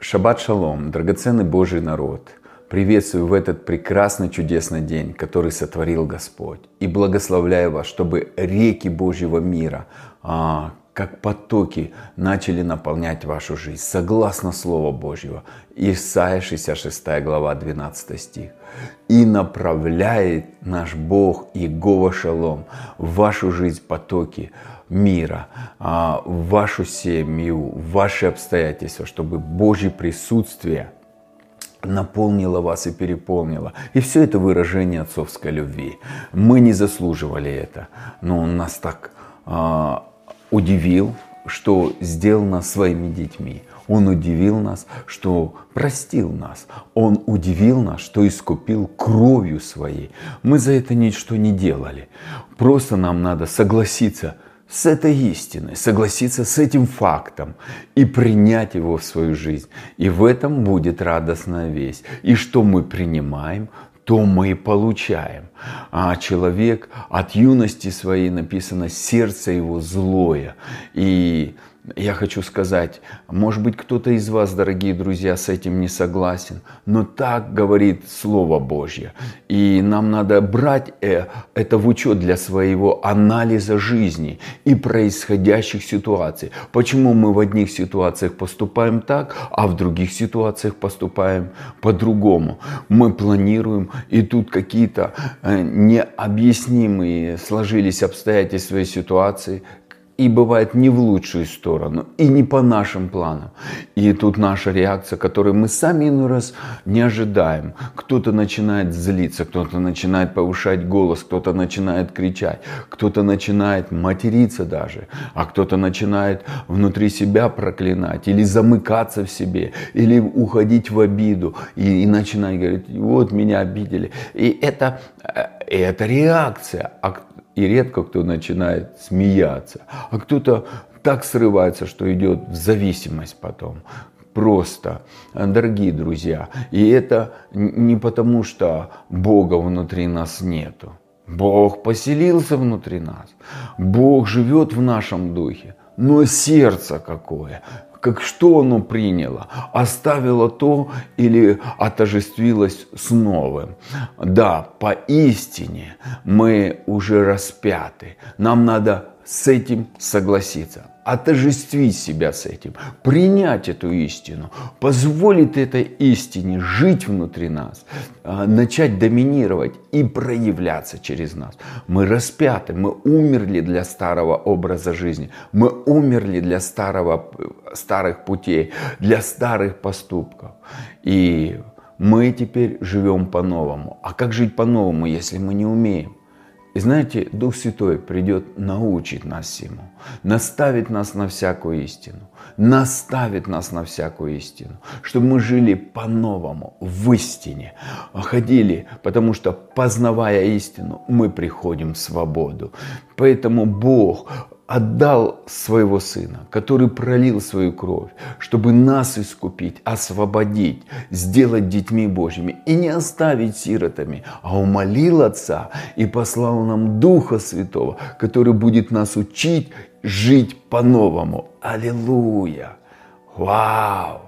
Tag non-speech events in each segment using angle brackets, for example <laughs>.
Шаббат шалом, драгоценный Божий народ. Приветствую в этот прекрасный чудесный день, который сотворил Господь. И благословляю вас, чтобы реки Божьего мира, а, как потоки, начали наполнять вашу жизнь. Согласно Слову Божьего. Исайя 66 глава 12 стих. И направляет наш Бог Иегова Шалом в вашу жизнь потоки мира, а, в вашу семью, в ваши обстоятельства, чтобы Божье присутствие наполнило вас и переполнило. И все это выражение отцовской любви. Мы не заслуживали это, но Он нас так а, удивил, что сделал нас своими детьми. Он удивил нас, что простил нас. Он удивил нас, что искупил кровью своей. Мы за это ничто не делали. Просто нам надо согласиться – с этой истиной, согласиться с этим фактом и принять его в свою жизнь. И в этом будет радостная весть. И что мы принимаем, то мы и получаем. А человек от юности своей написано сердце его злое. И я хочу сказать, может быть, кто-то из вас, дорогие друзья, с этим не согласен, но так говорит Слово Божье. И нам надо брать э, это в учет для своего анализа жизни и происходящих ситуаций. Почему мы в одних ситуациях поступаем так, а в других ситуациях поступаем по-другому. Мы планируем, и тут какие-то э, необъяснимые сложились обстоятельства и ситуации, и бывает не в лучшую сторону, и не по нашим планам. И тут наша реакция, которую мы сами иной раз не ожидаем. Кто-то начинает злиться, кто-то начинает повышать голос, кто-то начинает кричать, кто-то начинает материться даже, а кто-то начинает внутри себя проклинать, или замыкаться в себе, или уходить в обиду, и, и начинать говорить, вот меня обидели. И это, э, это реакция. А и редко кто начинает смеяться. А кто-то так срывается, что идет в зависимость потом. Просто, дорогие друзья, и это не потому, что Бога внутри нас нету. Бог поселился внутри нас. Бог живет в нашем духе. Но сердце какое, как что оно приняло, оставило то или отожествилось с новым. Да, поистине мы уже распяты. Нам надо с этим согласиться, отождествить себя с этим, принять эту истину, позволить этой истине жить внутри нас, а, начать доминировать и проявляться через нас. Мы распяты, мы умерли для старого образа жизни, мы умерли для старого, старых путей, для старых поступков. И мы теперь живем по-новому. А как жить по-новому, если мы не умеем? И знаете, Дух Святой придет научить нас всему, наставить нас на всякую истину, наставит нас на всякую истину, чтобы мы жили по-новому, в истине, ходили, потому что познавая истину, мы приходим в свободу. Поэтому Бог отдал своего Сына, который пролил свою кровь, чтобы нас искупить, освободить, сделать детьми Божьими и не оставить сиротами, а умолил Отца и послал нам Духа Святого, который будет нас учить жить по-новому. Аллилуйя! Вау!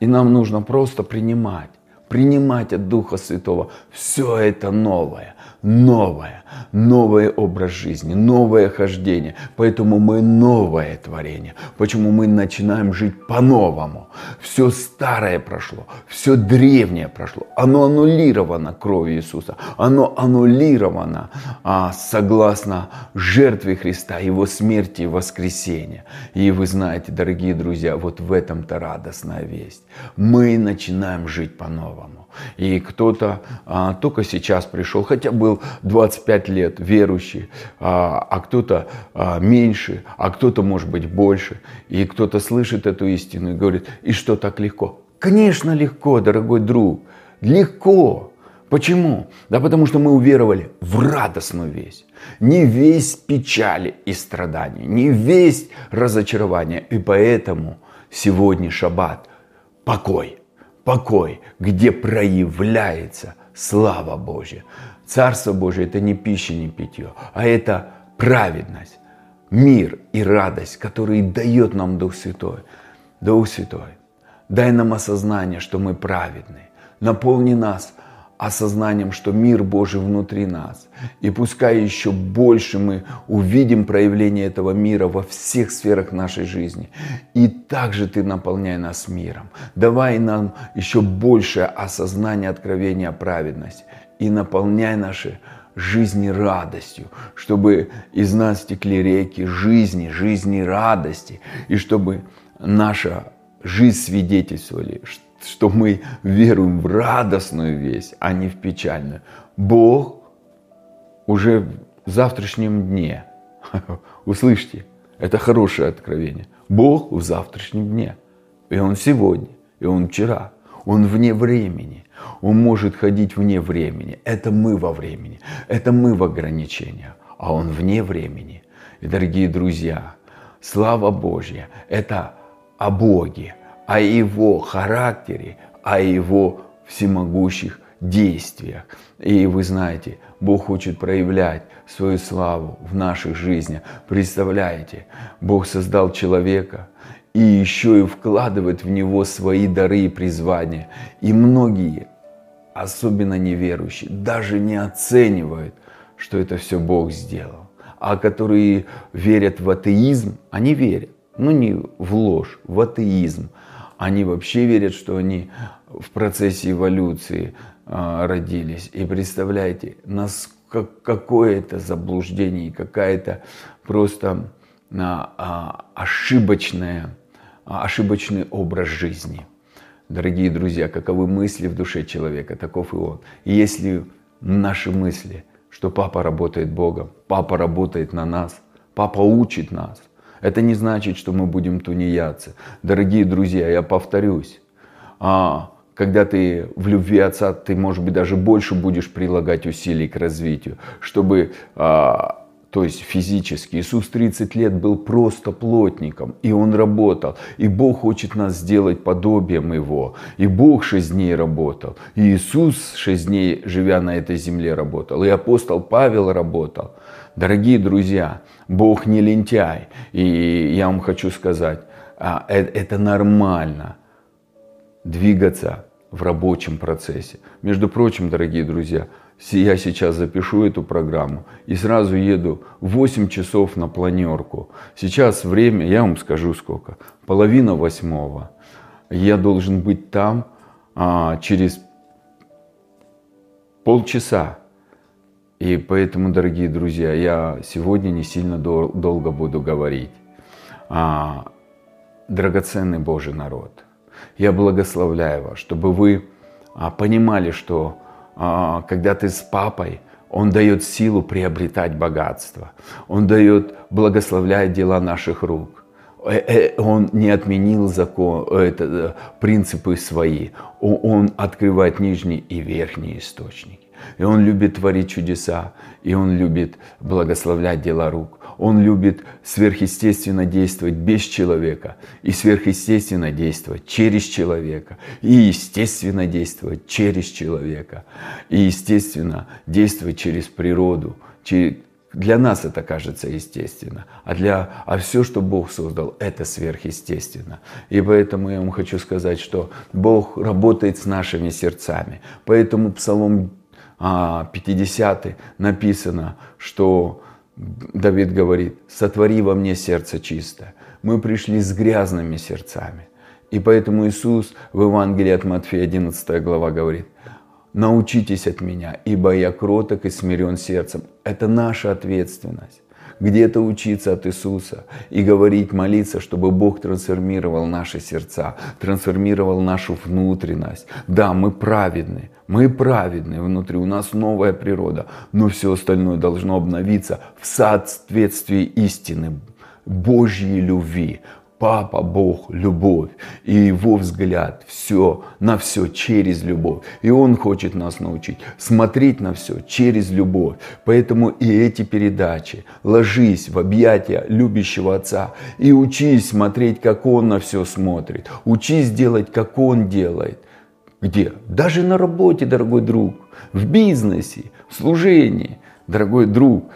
И нам нужно просто принимать, принимать от Духа Святого все это новое, новое, новый образ жизни, новое хождение. Поэтому мы новое творение. Почему мы начинаем жить по-новому. Все старое прошло, все древнее прошло. Оно аннулировано кровью Иисуса. Оно аннулировано а, согласно жертве Христа, Его смерти и воскресения. И вы знаете, дорогие друзья, вот в этом-то радостная весть. Мы начинаем жить по-новому. И кто-то а, только сейчас пришел, хотя был 25 лет верующий, а, а кто-то а, меньше, а кто-то может быть больше. И кто-то слышит эту истину и говорит, и что так легко? Конечно легко, дорогой друг, легко. Почему? Да потому что мы уверовали в радостную весть. Не весь печали и страдания, не весь разочарование. И поэтому сегодня шаббат, покой покой, где проявляется слава Божья. Царство Божье это не пища, не питье, а это праведность, мир и радость, которые дает нам Дух Святой. Дух Святой, Дай нам осознание, что мы праведны. Наполни нас осознанием, что мир Божий внутри нас. И пускай еще больше мы увидим проявление этого мира во всех сферах нашей жизни. И также Ты наполняй нас миром. Давай нам еще большее осознание откровения праведности. И наполняй наши жизни радостью, чтобы из нас текли реки жизни, жизни радости, и чтобы наша жизнь свидетельствовали, что мы веруем в радостную весть, а не в печальную. Бог уже в завтрашнем дне. <laughs> Услышьте, это хорошее откровение. Бог в завтрашнем дне. И Он сегодня, и Он вчера. Он вне времени. Он может ходить вне времени. Это мы во времени. Это мы в ограничениях. А Он вне времени. И, дорогие друзья, слава Божья – это о Боге, о Его характере, о Его всемогущих действиях. И вы знаете, Бог хочет проявлять свою славу в наших жизнях. Представляете, Бог создал человека и еще и вкладывает в него свои дары и призвания. И многие, особенно неверующие, даже не оценивают, что это все Бог сделал. А которые верят в атеизм, они верят. Ну не в ложь, в атеизм – они вообще верят, что они в процессе эволюции э, родились. И представляете, нас какое это заблуждение, какая-то просто а, ошибочная, ошибочный образ жизни. Дорогие друзья, каковы мысли в душе человека, таков и он. И если наши мысли, что папа работает Богом, папа работает на нас, папа учит нас, это не значит, что мы будем тунеядцы. Дорогие друзья, я повторюсь, а, когда ты в любви отца, ты, может быть, даже больше будешь прилагать усилий к развитию, чтобы а, то есть физически. Иисус 30 лет был просто плотником, и Он работал. И Бог хочет нас сделать подобием Его. И Бог шесть дней работал. И Иисус шесть дней, живя на этой земле, работал. И апостол Павел работал. Дорогие друзья, Бог не лентяй. И я вам хочу сказать, а, э, это нормально двигаться в рабочем процессе. Между прочим, дорогие друзья, я сейчас запишу эту программу и сразу еду 8 часов на планерку. Сейчас время, я вам скажу сколько, половина восьмого. Я должен быть там а, через полчаса. И поэтому, дорогие друзья, я сегодня не сильно дол- долго буду говорить. А, драгоценный Божий народ, я благословляю вас, чтобы вы а, понимали, что когда ты с папой, он дает силу приобретать богатство. Он дает, благословляет дела наших рук. Э, э, он не отменил закон, это, принципы свои. Он открывает нижний и верхний источники. И Он любит творить чудеса, и Он любит благословлять дела рук. Он любит сверхъестественно действовать без человека, и сверхъестественно действовать через человека, и естественно действовать через человека, и естественно действовать через природу. Для нас это кажется естественно, а, для, а все, что Бог создал, это сверхъестественно. И поэтому я вам хочу сказать, что Бог работает с нашими сердцами. Поэтому Псалом 50 а, написано, что Давид говорит, сотвори во мне сердце чистое. Мы пришли с грязными сердцами. И поэтому Иисус в Евангелии от Матфея 11 глава говорит, научитесь от меня, ибо я кроток и смирен сердцем. Это наша ответственность где-то учиться от Иисуса и говорить, молиться, чтобы Бог трансформировал наши сердца, трансформировал нашу внутренность. Да, мы праведны, мы праведны внутри, у нас новая природа, но все остальное должно обновиться в соответствии истины Божьей любви, Папа Бог – любовь, и Его взгляд все, на все через любовь. И Он хочет нас научить смотреть на все через любовь. Поэтому и эти передачи ложись в объятия любящего Отца и учись смотреть, как Он на все смотрит. Учись делать, как Он делает. Где? Даже на работе, дорогой друг, в бизнесе, в служении, дорогой друг.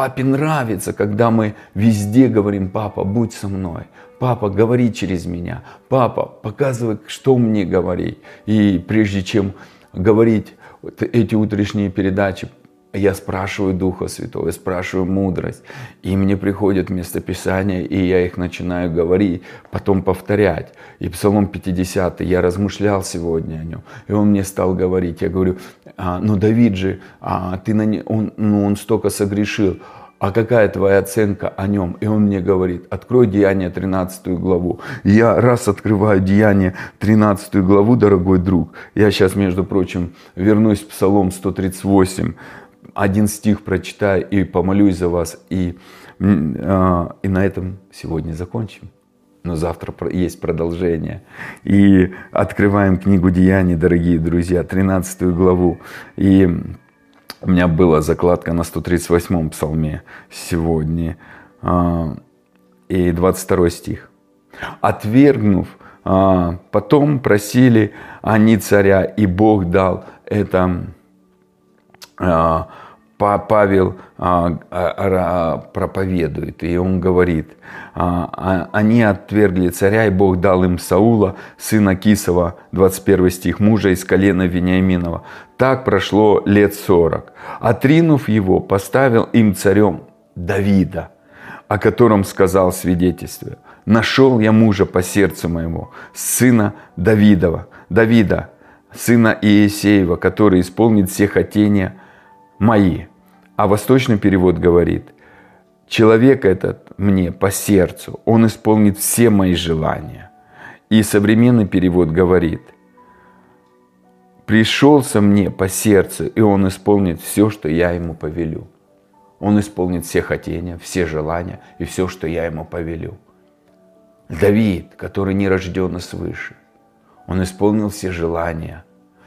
Папе нравится, когда мы везде говорим, папа, будь со мной. Папа, говори через меня. Папа, показывай, что мне говорить. И прежде чем говорить эти утренние передачи, я спрашиваю Духа Святого, я спрашиваю мудрость, и мне приходят местописания, и я их начинаю говорить, потом повторять. И Псалом 50, я размышлял сегодня о нем, и он мне стал говорить, я говорю, а, ну Давид же, а, ты на не, он, ну, он столько согрешил, а какая твоя оценка о нем? И он мне говорит, открой Деяние 13 главу. я раз открываю Деяние 13 главу, дорогой друг, я сейчас, между прочим, вернусь в Псалом 138, один стих прочитаю и помолюсь за вас. И, а, и на этом сегодня закончим. Но завтра есть продолжение. И открываем книгу Деяний, дорогие друзья, 13 главу. И у меня была закладка на 138-м псалме сегодня. А, и 22 стих. «Отвергнув, а, потом просили они царя, и Бог дал это Павел а, а, проповедует, и он говорит, а, они отвергли царя, и Бог дал им Саула, сына Кисова, 21 стих, мужа из колена Вениаминова. Так прошло лет сорок. Отринув его, поставил им царем Давида, о котором сказал свидетельство. Нашел я мужа по сердцу моему, сына Давидова, Давида, сына Иесеева, который исполнит все хотения мои. А восточный перевод говорит, человек этот мне по сердцу, он исполнит все мои желания. И современный перевод говорит, пришелся мне по сердцу, и он исполнит все, что я ему повелю. Он исполнит все хотения, все желания и все, что я ему повелю. Давид, который не рожден свыше, он исполнил все желания.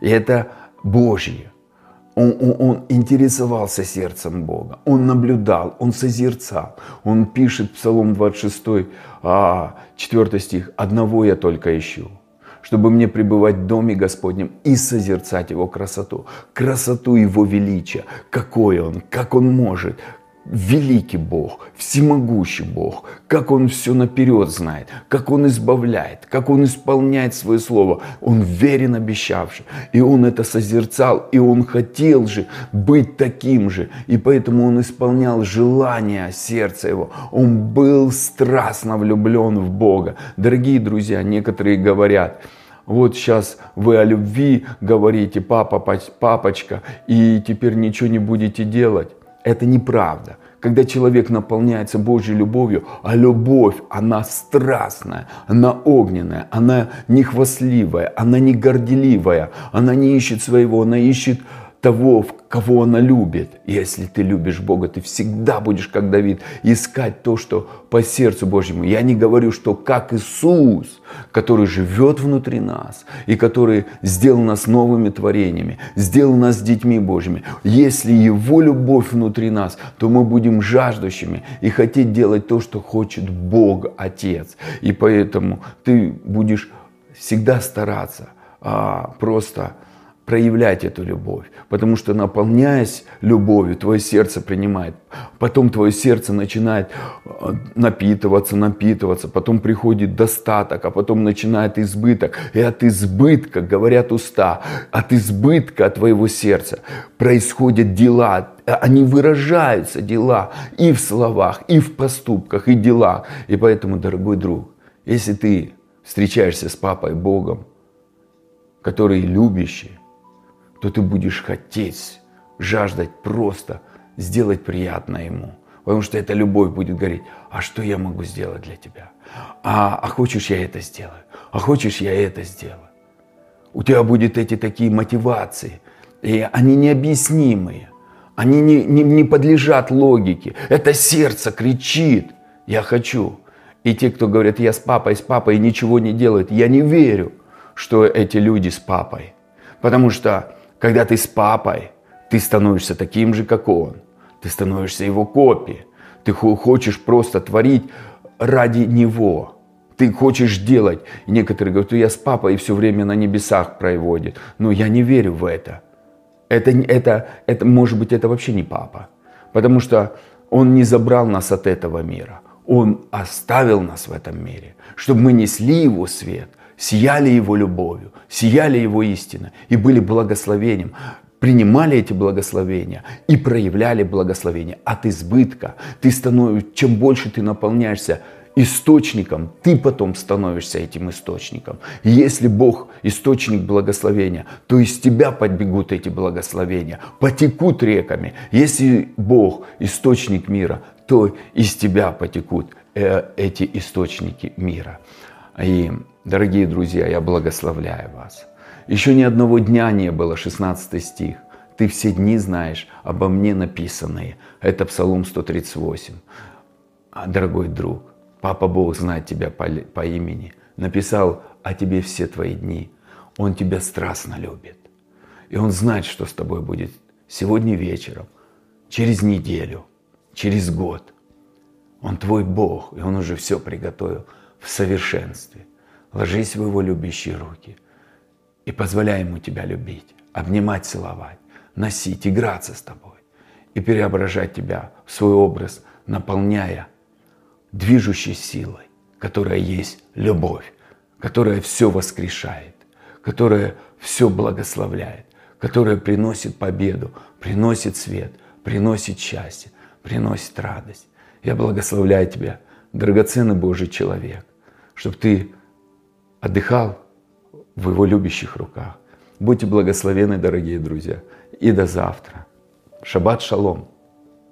И это Божье. Он, он, он интересовался сердцем Бога, он наблюдал, он созерцал. Он пишет Псалом 26, 4 а, стих, «Одного я только ищу, чтобы мне пребывать в доме Господнем и созерцать Его красоту, красоту Его величия, какой Он, как Он может, великий Бог, всемогущий Бог, как Он все наперед знает, как Он избавляет, как Он исполняет свое слово. Он верен обещавший, и Он это созерцал, и Он хотел же быть таким же, и поэтому Он исполнял желания сердца Его. Он был страстно влюблен в Бога. Дорогие друзья, некоторые говорят, вот сейчас вы о любви говорите, папа, папочка, и теперь ничего не будете делать. Это неправда. Когда человек наполняется Божьей любовью, а любовь, она страстная, она огненная, она не хвастливая, она не горделивая, она не ищет своего, она ищет того, кого она любит. Если ты любишь Бога, ты всегда будешь, как Давид, искать то, что по сердцу Божьему. Я не говорю, что как Иисус, который живет внутри нас и который сделал нас новыми творениями, сделал нас детьми Божьими. Если Его любовь внутри нас, то мы будем жаждущими и хотеть делать то, что хочет Бог Отец. И поэтому ты будешь всегда стараться а, просто проявлять эту любовь. Потому что наполняясь любовью, твое сердце принимает. Потом твое сердце начинает э, напитываться, напитываться. Потом приходит достаток, а потом начинает избыток. И от избытка, говорят уста, от избытка твоего сердца происходят дела. Они выражаются, дела, и в словах, и в поступках, и делах. И поэтому, дорогой друг, если ты встречаешься с Папой Богом, который любящий, то ты будешь хотеть, жаждать просто сделать приятно ему. Потому что эта любовь будет говорить, а что я могу сделать для тебя? А, а хочешь, я это сделаю? А хочешь, я это сделаю? У тебя будут эти такие мотивации, и они необъяснимые. Они не, не, не подлежат логике. Это сердце кричит, я хочу. И те, кто говорят, я с папой, с папой, и ничего не делают, я не верю, что эти люди с папой. Потому что когда ты с папой, ты становишься таким же, как он. Ты становишься его копией. Ты хочешь просто творить ради него. Ты хочешь делать. И некоторые говорят, я с папой и все время на небесах проводит. Но я не верю в это. Это, это, это, может быть, это вообще не папа. Потому что Он не забрал нас от этого мира. Он оставил нас в этом мире, чтобы мы несли Его свет, сияли Его любовью, сияли Его истиной и были благословением принимали эти благословения и проявляли благословения от избытка. Ты становишься, чем больше ты наполняешься источником, ты потом становишься этим источником. И если Бог источник благословения, то из тебя подбегут эти благословения, потекут реками. Если Бог источник мира, то из тебя потекут э, эти источники мира. И, дорогие друзья, я благословляю вас. Еще ни одного дня не было, 16 стих. Ты все дни знаешь обо мне написанные. Это Псалом 138. А, дорогой друг, Папа Бог знает тебя по, по имени. Написал о тебе все твои дни. Он тебя страстно любит. И Он знает, что с тобой будет сегодня вечером, через неделю, через год. Он твой Бог, и Он уже все приготовил в совершенстве. Ложись в Его любящие руки – и позволяй Ему тебя любить, обнимать, целовать, носить, играться с тобой и преображать тебя в свой образ, наполняя движущей силой, которая есть любовь, которая все воскрешает, которая все благословляет, которая приносит победу, приносит свет, приносит счастье, приносит радость. Я благословляю тебя, драгоценный Божий человек, чтобы ты отдыхал в Его любящих руках. Будьте благословены, дорогие друзья. И до завтра. Шаббат шалом.